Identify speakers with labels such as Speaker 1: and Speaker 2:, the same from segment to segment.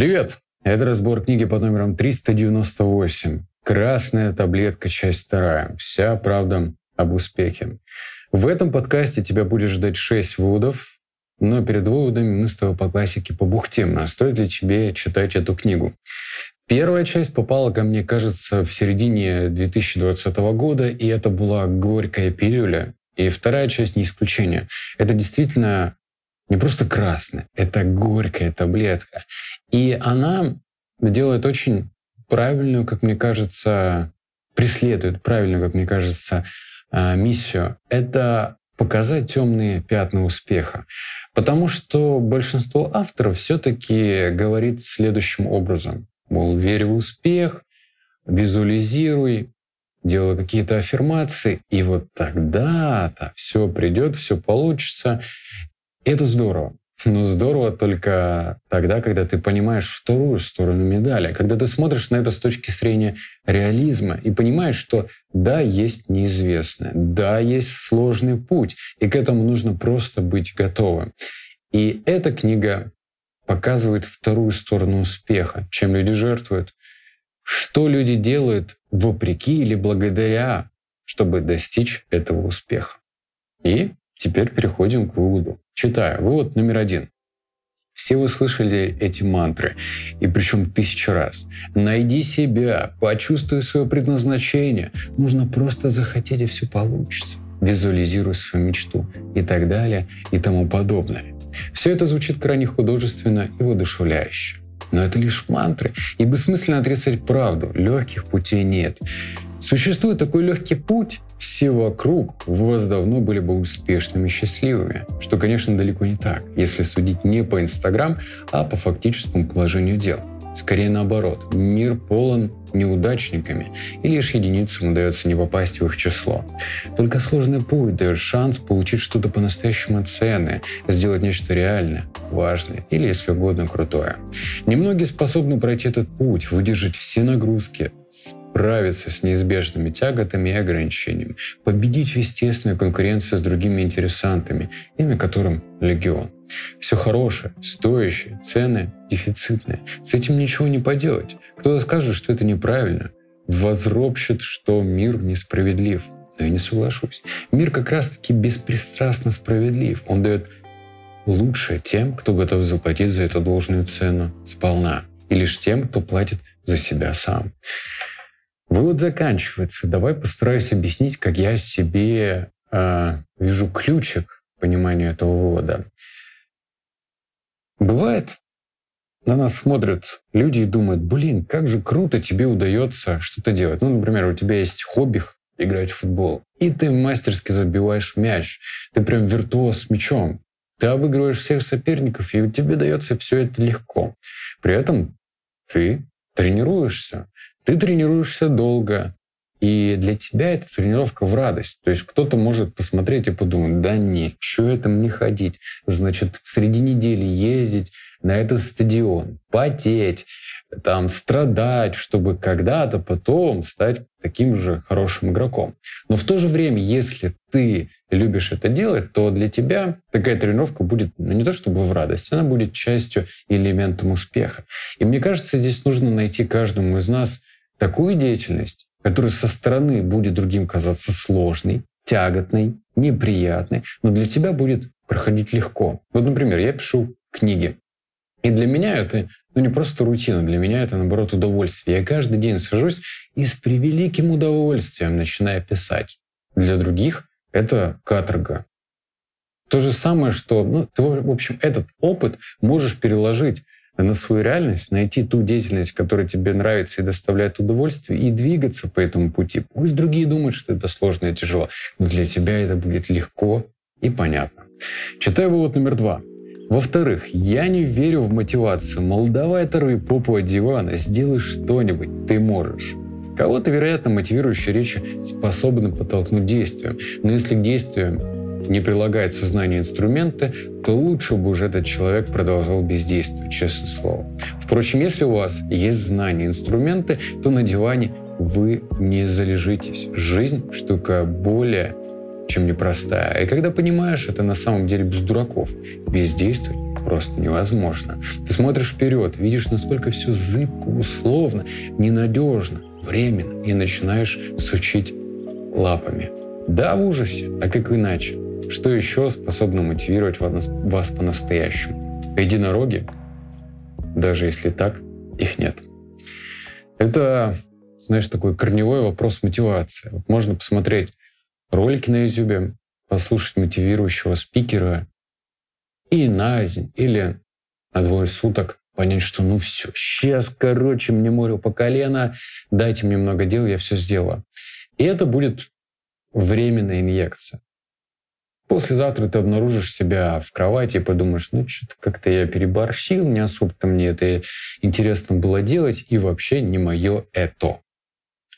Speaker 1: Привет! Это разбор книги под номером 398. «Красная таблетка. Часть вторая. Вся правда об успехе». В этом подкасте тебя будет ждать 6 выводов, но перед выводами мы с тобой по классике побухтим, а стоит ли тебе читать эту книгу. Первая часть попала ко мне, кажется, в середине 2020 года, и это была горькая пилюля. И вторая часть не исключение. Это действительно не просто красная, это горькая таблетка. И она делает очень правильную, как мне кажется, преследует правильную, как мне кажется, а, миссию. Это показать темные пятна успеха. Потому что большинство авторов все-таки говорит следующим образом. Мол, верь в успех, визуализируй, делай какие-то аффирмации, и вот тогда-то все придет, все получится. Это здорово. Но здорово только тогда, когда ты понимаешь вторую сторону медали, когда ты смотришь на это с точки зрения реализма и понимаешь, что да, есть неизвестное, да, есть сложный путь, и к этому нужно просто быть готовым. И эта книга показывает вторую сторону успеха, чем люди жертвуют, что люди делают вопреки или благодаря, чтобы достичь этого успеха. И теперь переходим к выводу. Читаю. Вывод номер один. Все вы слышали эти мантры, и причем тысячу раз. Найди себя, почувствуй свое предназначение. Нужно просто захотеть, и все получится. Визуализируй свою мечту и так далее и тому подобное. Все это звучит крайне художественно и воодушевляюще. Но это лишь мантры, и бессмысленно отрицать правду. Легких путей нет. Существует такой легкий путь, все вокруг вас давно были бы успешными и счастливыми, что, конечно, далеко не так, если судить не по Инстаграм, а по фактическому положению дел. Скорее наоборот, мир полон неудачниками, и лишь единицам удается не попасть в их число. Только сложный путь дает шанс получить что-то по-настоящему ценное, сделать нечто реальное, важное или, если угодно, крутое. Немногие способны пройти этот путь, выдержать все нагрузки, справиться с неизбежными тяготами и ограничениями, победить в естественной конкуренции с другими интересантами, имя которым легион. Все хорошее, стоящее, цены дефицитные. С этим ничего не поделать. Кто-то скажет, что это неправильно, возропщит, что мир несправедлив. Но я не соглашусь. Мир как раз-таки беспристрастно справедлив. Он дает лучшее тем, кто готов заплатить за эту должную цену сполна. И лишь тем, кто платит за себя сам. Вывод заканчивается. Давай постараюсь объяснить, как я себе э, вижу ключик к пониманию этого вывода. Бывает, на нас смотрят люди и думают, блин, как же круто тебе удается что-то делать. Ну, например, у тебя есть хобби играть в футбол, и ты мастерски забиваешь мяч. Ты прям виртуоз с мячом. Ты обыгрываешь всех соперников, и тебе дается все это легко. При этом ты тренируешься. Ты тренируешься долго, и для тебя эта тренировка в радость. То есть кто-то может посмотреть и подумать, да нет, что это мне ходить? Значит, среди недели ездить на этот стадион, потеть, там, страдать, чтобы когда-то потом стать таким же хорошим игроком. Но в то же время, если ты любишь это делать, то для тебя такая тренировка будет, ну не то чтобы в радость, она будет частью, элементом успеха. И мне кажется, здесь нужно найти каждому из нас такую деятельность, которая со стороны будет другим казаться сложной, тяготной, неприятной, но для тебя будет проходить легко. Вот, например, я пишу книги. И для меня это ну, не просто рутина, для меня это, наоборот, удовольствие. Я каждый день сажусь и с превеликим удовольствием начинаю писать. Для других это каторга. То же самое, что ну, ты, в общем, этот опыт можешь переложить на свою реальность, найти ту деятельность, которая тебе нравится и доставляет удовольствие, и двигаться по этому пути. Пусть другие думают, что это сложно и тяжело, но для тебя это будет легко и понятно. Читаю вывод номер два. Во-вторых, я не верю в мотивацию. Мол, давай оторви попу от дивана, сделай что-нибудь, ты можешь. Кого-то, вероятно, мотивирующие речи способны подтолкнуть действием. Но если к действиям не прилагает сознание инструменты, то лучше бы уже этот человек продолжал бездействовать, честное слово. Впрочем, если у вас есть знания, инструменты, то на диване вы не залежитесь. Жизнь штука более чем непростая. И когда понимаешь, это на самом деле без дураков. Бездействовать просто невозможно. Ты смотришь вперед, видишь, насколько все зыбко, условно, ненадежно, временно, и начинаешь сучить лапами. Да, в ужасе, а как иначе? Что еще способно мотивировать вас по-настоящему? Единороги? Даже если так, их нет. Это, знаешь, такой корневой вопрос мотивации. Вот можно посмотреть ролики на YouTube, послушать мотивирующего спикера и на день или на двое суток понять, что ну все, сейчас, короче, мне море по колено, дайте мне много дел, я все сделаю. И это будет временная инъекция. Послезавтра ты обнаружишь себя в кровати и подумаешь, ну что-то как-то я переборщил, не особо-то мне это интересно было делать, и вообще не мое это.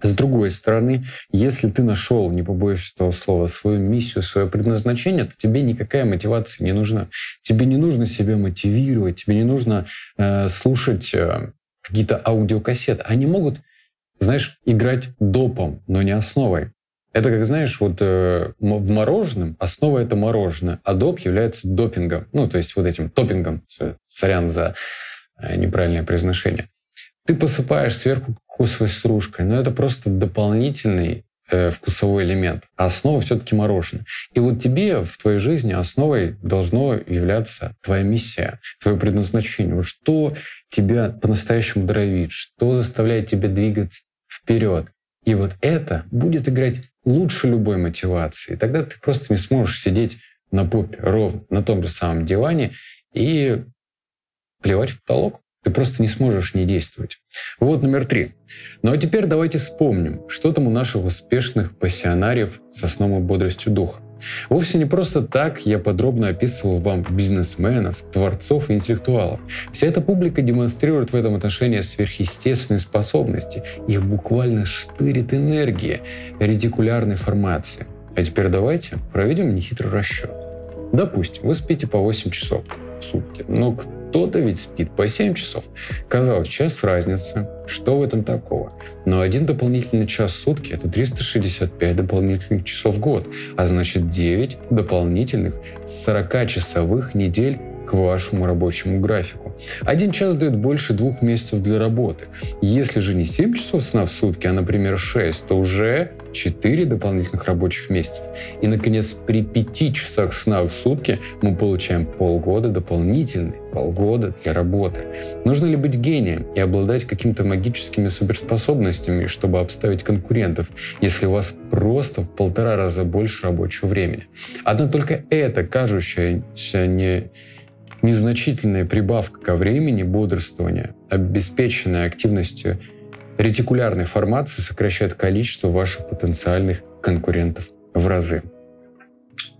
Speaker 1: С другой стороны, если ты нашел, не побоюсь этого слова, свою миссию, свое предназначение, то тебе никакая мотивация не нужна. Тебе не нужно себя мотивировать, тебе не нужно э, слушать э, какие-то аудиокассеты. Они могут, знаешь, играть допом, но не основой. Это как, знаешь, вот э, в мороженом основа это мороженое, а доп является допингом. Ну, то есть вот этим топингом. Сорян за э, неправильное произношение. Ты посыпаешь сверху кокосовой стружкой, но это просто дополнительный э, вкусовой элемент. А основа все-таки мороженое. И вот тебе в твоей жизни основой должно являться твоя миссия, твое предназначение. Вот что тебя по-настоящему дровит, что заставляет тебя двигаться вперед. И вот это будет играть лучше любой мотивации. Тогда ты просто не сможешь сидеть на попе ровно на том же самом диване и плевать в потолок. Ты просто не сможешь не действовать. Вот номер три. Ну а теперь давайте вспомним, что там у наших успешных пассионариев со сном и бодростью духа. Вовсе не просто так я подробно описывал вам бизнесменов, творцов и интеллектуалов. Вся эта публика демонстрирует в этом отношении сверхъестественные способности. Их буквально штырит энергия ретикулярной формации. А теперь давайте проведем нехитрый расчет. Допустим, вы спите по 8 часов в сутки, но кто-то ведь спит по 7 часов. Казалось, час разницы. Что в этом такого? Но один дополнительный час в сутки – это 365 дополнительных часов в год, а значит 9 дополнительных 40-часовых недель к вашему рабочему графику. Один час дает больше двух месяцев для работы. Если же не 7 часов сна в сутки, а, например, 6, то уже 4 дополнительных рабочих месяцев. И, наконец, при 5 часах сна в сутки мы получаем полгода дополнительный, полгода для работы. Нужно ли быть гением и обладать какими-то магическими суперспособностями, чтобы обставить конкурентов, если у вас просто в полтора раза больше рабочего времени? Одна только эта кажущаяся не незначительная прибавка ко времени бодрствования, обеспеченная активностью ретикулярной формации, сокращает количество ваших потенциальных конкурентов в разы.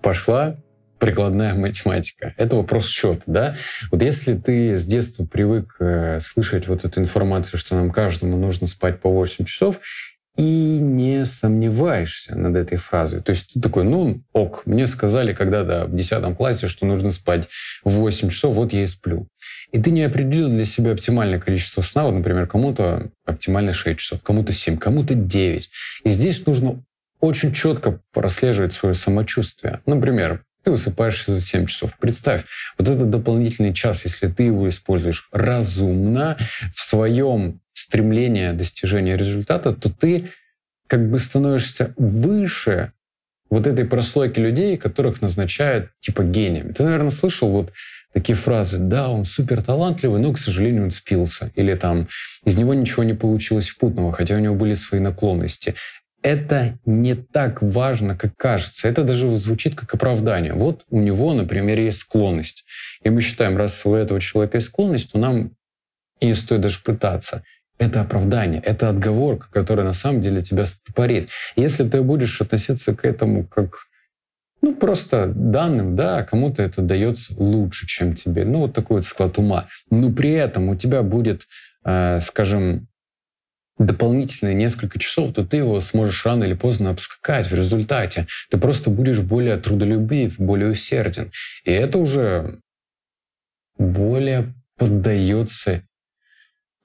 Speaker 1: Пошла прикладная математика. Это вопрос счета, да? Вот если ты с детства привык э, слышать вот эту информацию, что нам каждому нужно спать по 8 часов, и не сомневаешься над этой фразой. То есть ты такой, ну, ок, мне сказали когда-то в 10 классе, что нужно спать в 8 часов, вот я и сплю. И ты не определил для себя оптимальное количество сна. Вот, например, кому-то оптимально 6 часов, кому-то 7, кому-то 9. И здесь нужно очень четко прослеживать свое самочувствие. Например, ты высыпаешься за 7 часов. Представь, вот этот дополнительный час, если ты его используешь разумно в своем стремлении достижения результата, то ты как бы становишься выше вот этой прослойки людей, которых назначают типа гениями. Ты, наверное, слышал вот такие фразы, да, он супер талантливый, но, к сожалению, он спился. Или там, из него ничего не получилось впутного, хотя у него были свои наклонности это не так важно, как кажется. Это даже звучит как оправдание. Вот у него, например, есть склонность. И мы считаем, раз у этого человека есть склонность, то нам и не стоит даже пытаться. Это оправдание, это отговорка, которая на самом деле тебя стопорит. Если ты будешь относиться к этому как ну, просто данным, да, кому-то это дается лучше, чем тебе. Ну, вот такой вот склад ума. Но при этом у тебя будет, э, скажем, дополнительные несколько часов, то ты его сможешь рано или поздно обскакать в результате. Ты просто будешь более трудолюбив, более усерден. И это уже более поддается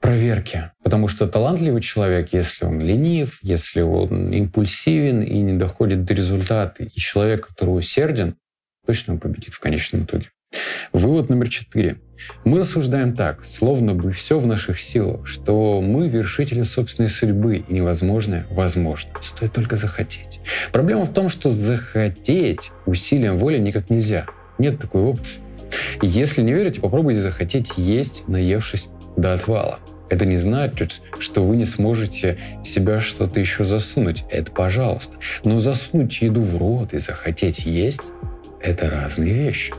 Speaker 1: проверке. Потому что талантливый человек, если он ленив, если он импульсивен и не доходит до результата, и человек, который усерден, точно победит в конечном итоге. Вывод номер четыре. Мы рассуждаем так, словно бы все в наших силах, что мы вершители собственной судьбы, и невозможное возможно. Стоит только захотеть. Проблема в том, что захотеть усилием воли никак нельзя. Нет такой опции. Если не верите, попробуйте захотеть есть, наевшись до отвала. Это не значит, что вы не сможете в себя что-то еще засунуть. Это пожалуйста. Но засунуть еду в рот и захотеть есть – это разные вещи.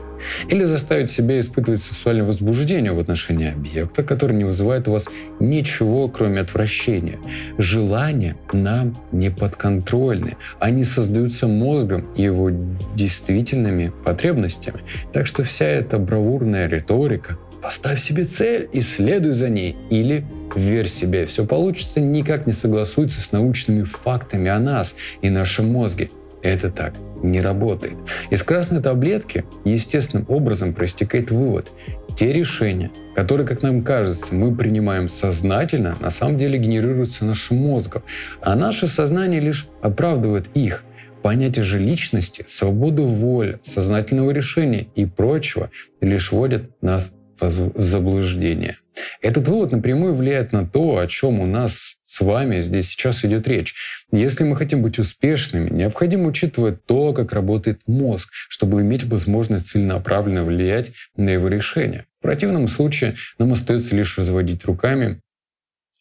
Speaker 1: Или заставить себя испытывать сексуальное возбуждение в отношении объекта, который не вызывает у вас ничего, кроме отвращения. Желания нам не подконтрольны. Они создаются мозгом и его действительными потребностями. Так что вся эта бравурная риторика Поставь себе цель и следуй за ней. Или верь себе, все получится, никак не согласуется с научными фактами о нас и нашем мозге. Это так не работает. Из красной таблетки естественным образом проистекает вывод. Те решения, которые, как нам кажется, мы принимаем сознательно, на самом деле генерируются нашим мозгом, а наше сознание лишь оправдывает их. Понятие же личности, свободу воли, сознательного решения и прочего лишь вводят нас заблуждение. Этот вывод напрямую влияет на то, о чем у нас с вами здесь сейчас идет речь. Если мы хотим быть успешными, необходимо учитывать то, как работает мозг, чтобы иметь возможность целенаправленно влиять на его решение. В противном случае нам остается лишь разводить руками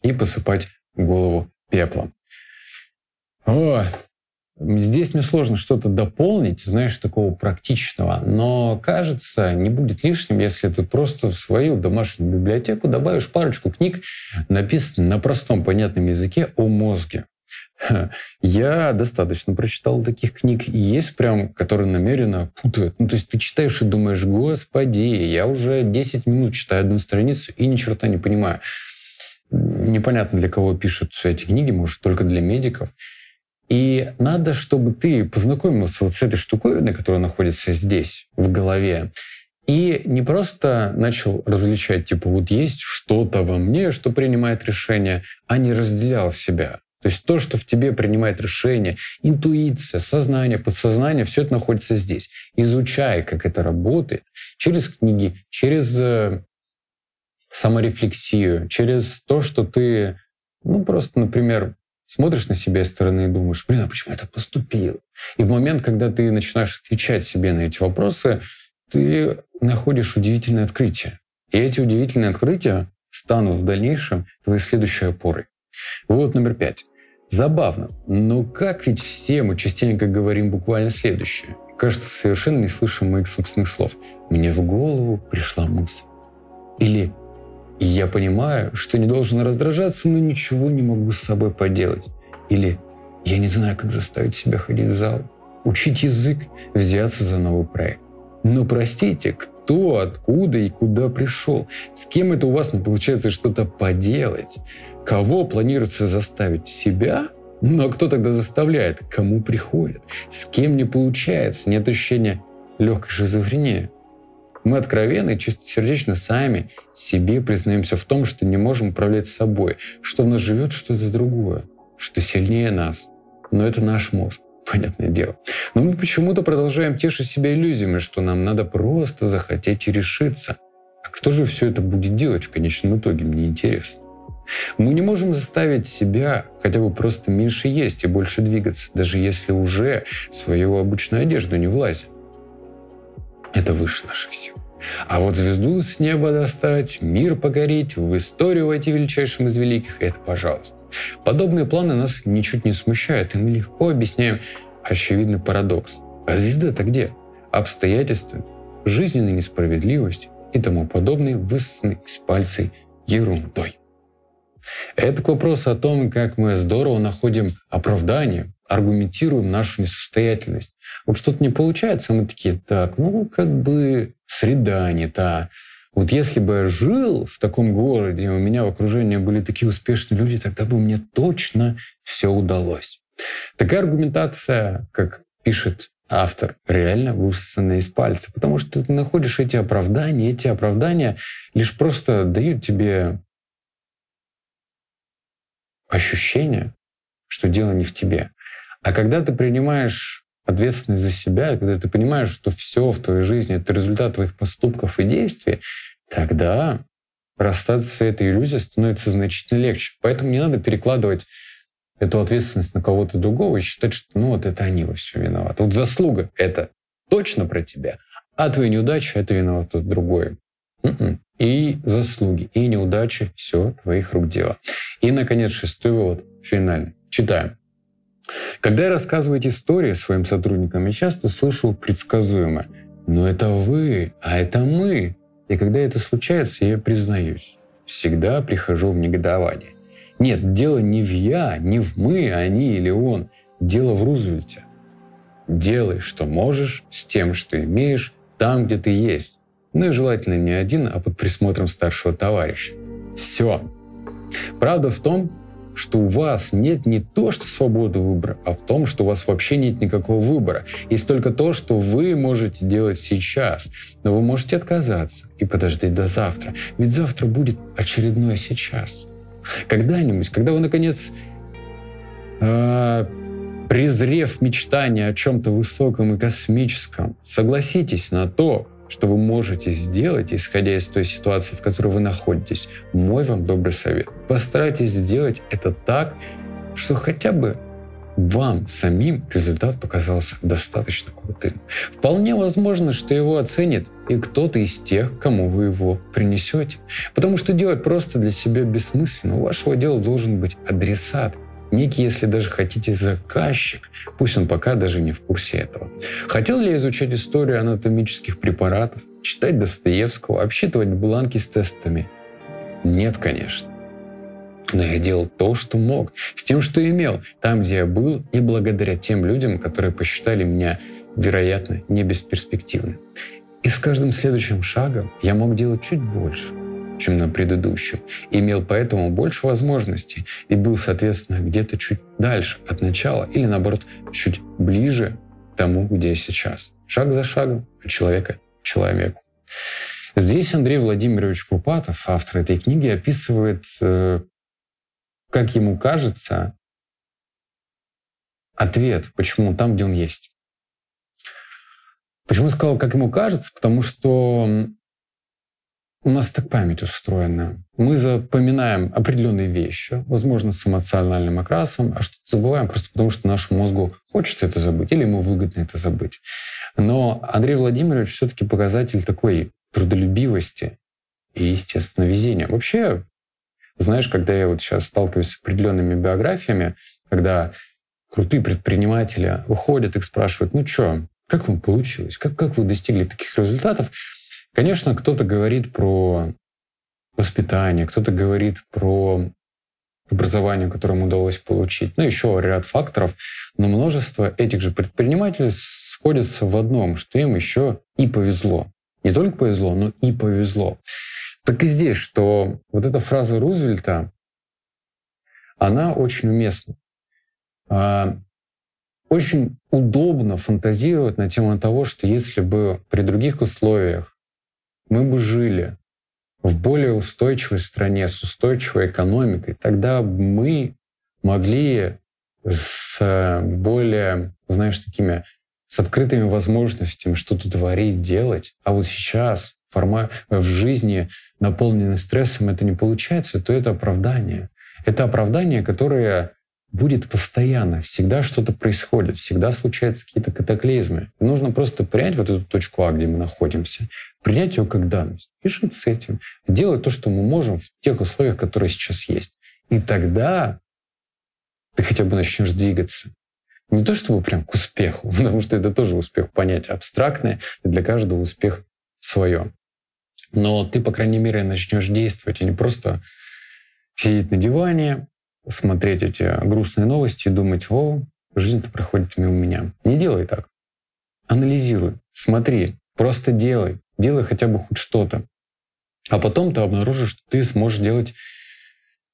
Speaker 1: и посыпать голову пеплом. О, Здесь мне сложно что-то дополнить, знаешь, такого практичного, но кажется, не будет лишним, если ты просто в свою домашнюю библиотеку добавишь парочку книг, написанных на простом понятном языке о мозге. Я достаточно прочитал таких книг, и есть прям, которые намеренно путают. Ну, то есть ты читаешь и думаешь, господи, я уже 10 минут читаю одну страницу и ни черта не понимаю. Непонятно, для кого пишут эти книги, может, только для медиков. И надо, чтобы ты познакомился вот с этой штуковиной, которая находится здесь, в голове, и не просто начал различать, типа, вот есть что-то во мне, что принимает решение, а не разделял себя. То есть то, что в тебе принимает решение, интуиция, сознание, подсознание, все это находится здесь. Изучай, как это работает, через книги, через э, саморефлексию, через то, что ты, ну, просто, например, смотришь на себя с стороны и думаешь, блин, а почему я так поступил? И в момент, когда ты начинаешь отвечать себе на эти вопросы, ты находишь удивительное открытие. И эти удивительные открытия станут в дальнейшем твоей следующей опорой. Вот номер пять. Забавно, но как ведь все мы частенько говорим буквально следующее. Кажется, совершенно не слышим моих собственных слов. Мне в голову пришла мысль. Или и я понимаю, что не должен раздражаться, но ничего не могу с собой поделать. Или я не знаю, как заставить себя ходить в зал, учить язык, взяться за новый проект. Но простите, кто, откуда и куда пришел? С кем это у вас не получается что-то поделать? Кого планируется заставить? Себя? Но кто тогда заставляет? Кому приходит? С кем не получается? Нет ощущения легкой шизофрении? Мы откровенно и чистосердечно сами себе признаемся в том, что не можем управлять собой, что в нас живет что-то другое, что сильнее нас. Но это наш мозг, понятное дело. Но мы почему-то продолжаем тешить себя иллюзиями, что нам надо просто захотеть и решиться. А кто же все это будет делать в конечном итоге, мне интересно. Мы не можем заставить себя хотя бы просто меньше есть и больше двигаться, даже если уже свою обычную одежду не влазим. Это выше наших сил. А вот звезду с неба достать, мир покорить, в историю войти величайшим из великих – это пожалуйста. Подобные планы нас ничуть не смущают, и мы легко объясняем очевидный парадокс. А звезда-то где? Обстоятельства, жизненная несправедливость и тому подобное высосанной из пальцей ерундой. Это к вопросу о том, как мы здорово находим оправдание, аргументируем нашу несостоятельность. Вот что-то не получается, мы такие, так, ну как бы среда не та. Вот если бы я жил в таком городе, у меня в окружении были такие успешные люди, тогда бы мне точно все удалось. Такая аргументация, как пишет автор, реально высосанная из пальца, потому что ты находишь эти оправдания, эти оправдания лишь просто дают тебе ощущение, что дело не в тебе. А когда ты принимаешь ответственность за себя, когда ты понимаешь, что все в твоей жизни — это результат твоих поступков и действий, тогда расстаться с этой иллюзией становится значительно легче. Поэтому не надо перекладывать эту ответственность на кого-то другого и считать, что ну вот это они во всем виноваты. Вот заслуга — это точно про тебя, а твои неудачи — это виноват тот другой. М-м. И заслуги, и неудачи — все твоих рук дело. И, наконец, шестой вывод, финальный. Читаем. Когда я рассказываю эти истории своим сотрудникам, я часто слышу предсказуемое. Но это вы, а это мы. И когда это случается, я признаюсь. Всегда прихожу в негодование. Нет, дело не в я, не в мы, они или он. Дело в Рузвельте. Делай, что можешь, с тем, что имеешь, там, где ты есть. Ну и желательно не один, а под присмотром старшего товарища. Все. Правда в том, что у вас нет не то, что свободы выбора, а в том, что у вас вообще нет никакого выбора. Есть только то, что вы можете делать сейчас. Но вы можете отказаться и подождать до завтра. Ведь завтра будет очередное сейчас. Когда-нибудь, когда вы, наконец, э, презрев мечтание о чем-то высоком и космическом, согласитесь на то, что вы можете сделать, исходя из той ситуации, в которой вы находитесь. Мой вам добрый совет. Постарайтесь сделать это так, что хотя бы вам самим результат показался достаточно крутым. Вполне возможно, что его оценит и кто-то из тех, кому вы его принесете. Потому что делать просто для себя бессмысленно. У вашего дела должен быть адресат, некий, если даже хотите, заказчик. Пусть он пока даже не в курсе этого. Хотел ли я изучать историю анатомических препаратов, читать Достоевского, обсчитывать бланки с тестами? Нет, конечно. Но я делал то, что мог, с тем, что имел, там, где я был, и благодаря тем людям, которые посчитали меня, вероятно, не бесперспективным. И с каждым следующим шагом я мог делать чуть больше, чем на предыдущем. Имел поэтому больше возможностей и был, соответственно, где-то чуть дальше от начала или, наоборот, чуть ближе к тому, где сейчас. Шаг за шагом от человека к человеку. Здесь Андрей Владимирович Купатов, автор этой книги, описывает э, как ему кажется, ответ, почему там, где он есть. Почему сказал, как ему кажется? Потому что у нас так память устроена. Мы запоминаем определенные вещи, возможно, с эмоциональным окрасом, а что-то забываем просто потому, что нашему мозгу хочется это забыть или ему выгодно это забыть. Но Андрей Владимирович все-таки показатель такой трудолюбивости и, естественно, везения. Вообще, знаешь, когда я вот сейчас сталкиваюсь с определенными биографиями, когда крутые предприниматели уходят, их спрашивают, ну что, как вам получилось? Как, как вы достигли таких результатов? Конечно, кто-то говорит про воспитание, кто-то говорит про образование, которое им удалось получить, ну, еще ряд факторов, но множество этих же предпринимателей сходятся в одном, что им еще и повезло. Не только повезло, но и повезло. Так и здесь, что вот эта фраза Рузвельта, она очень уместна. А, очень удобно фантазировать на тему того, что если бы при других условиях мы бы жили в более устойчивой стране с устойчивой экономикой, тогда мы могли с более, знаешь, такими с открытыми возможностями что-то творить, делать. А вот сейчас форма в жизни, наполненной стрессом, это не получается, то это оправдание. Это оправдание, которое будет постоянно, всегда что-то происходит, всегда случаются какие-то катаклизмы. Нужно просто принять вот эту точку А, где мы находимся, принять ее как данность и с этим, делать то, что мы можем в тех условиях, которые сейчас есть. И тогда ты хотя бы начнешь двигаться. Не то чтобы прям к успеху, потому что это тоже успех понятие абстрактное, и для каждого успех свое но ты, по крайней мере, начнешь действовать, и не просто сидеть на диване, смотреть эти грустные новости и думать, о, жизнь-то проходит мимо меня. Не делай так. Анализируй, смотри, просто делай. Делай хотя бы хоть что-то. А потом ты обнаружишь, что ты сможешь делать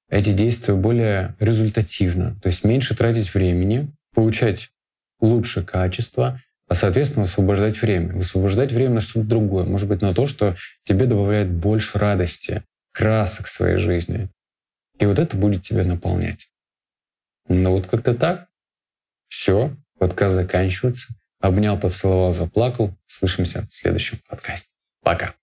Speaker 1: эти действия более результативно. То есть меньше тратить времени, получать лучше качество, а, соответственно, высвобождать время. Высвобождать время на что-то другое. Может быть, на то, что тебе добавляет больше радости, красок в своей жизни. И вот это будет тебя наполнять. Ну вот как-то так. Все, подкаст заканчивается. Обнял, поцеловал, заплакал. Слышимся в следующем подкасте. Пока.